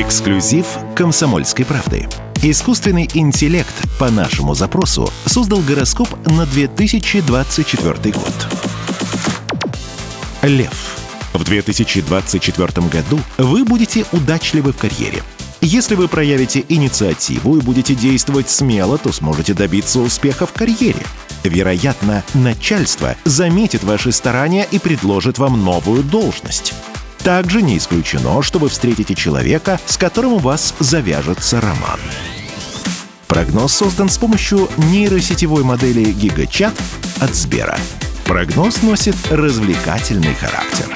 Эксклюзив «Комсомольской правды». Искусственный интеллект по нашему запросу создал гороскоп на 2024 год. Лев. В 2024 году вы будете удачливы в карьере. Если вы проявите инициативу и будете действовать смело, то сможете добиться успеха в карьере. Вероятно, начальство заметит ваши старания и предложит вам новую должность. Также не исключено, что вы встретите человека, с которым у вас завяжется роман. Прогноз создан с помощью нейросетевой модели GigaChat от Сбера. Прогноз носит развлекательный характер.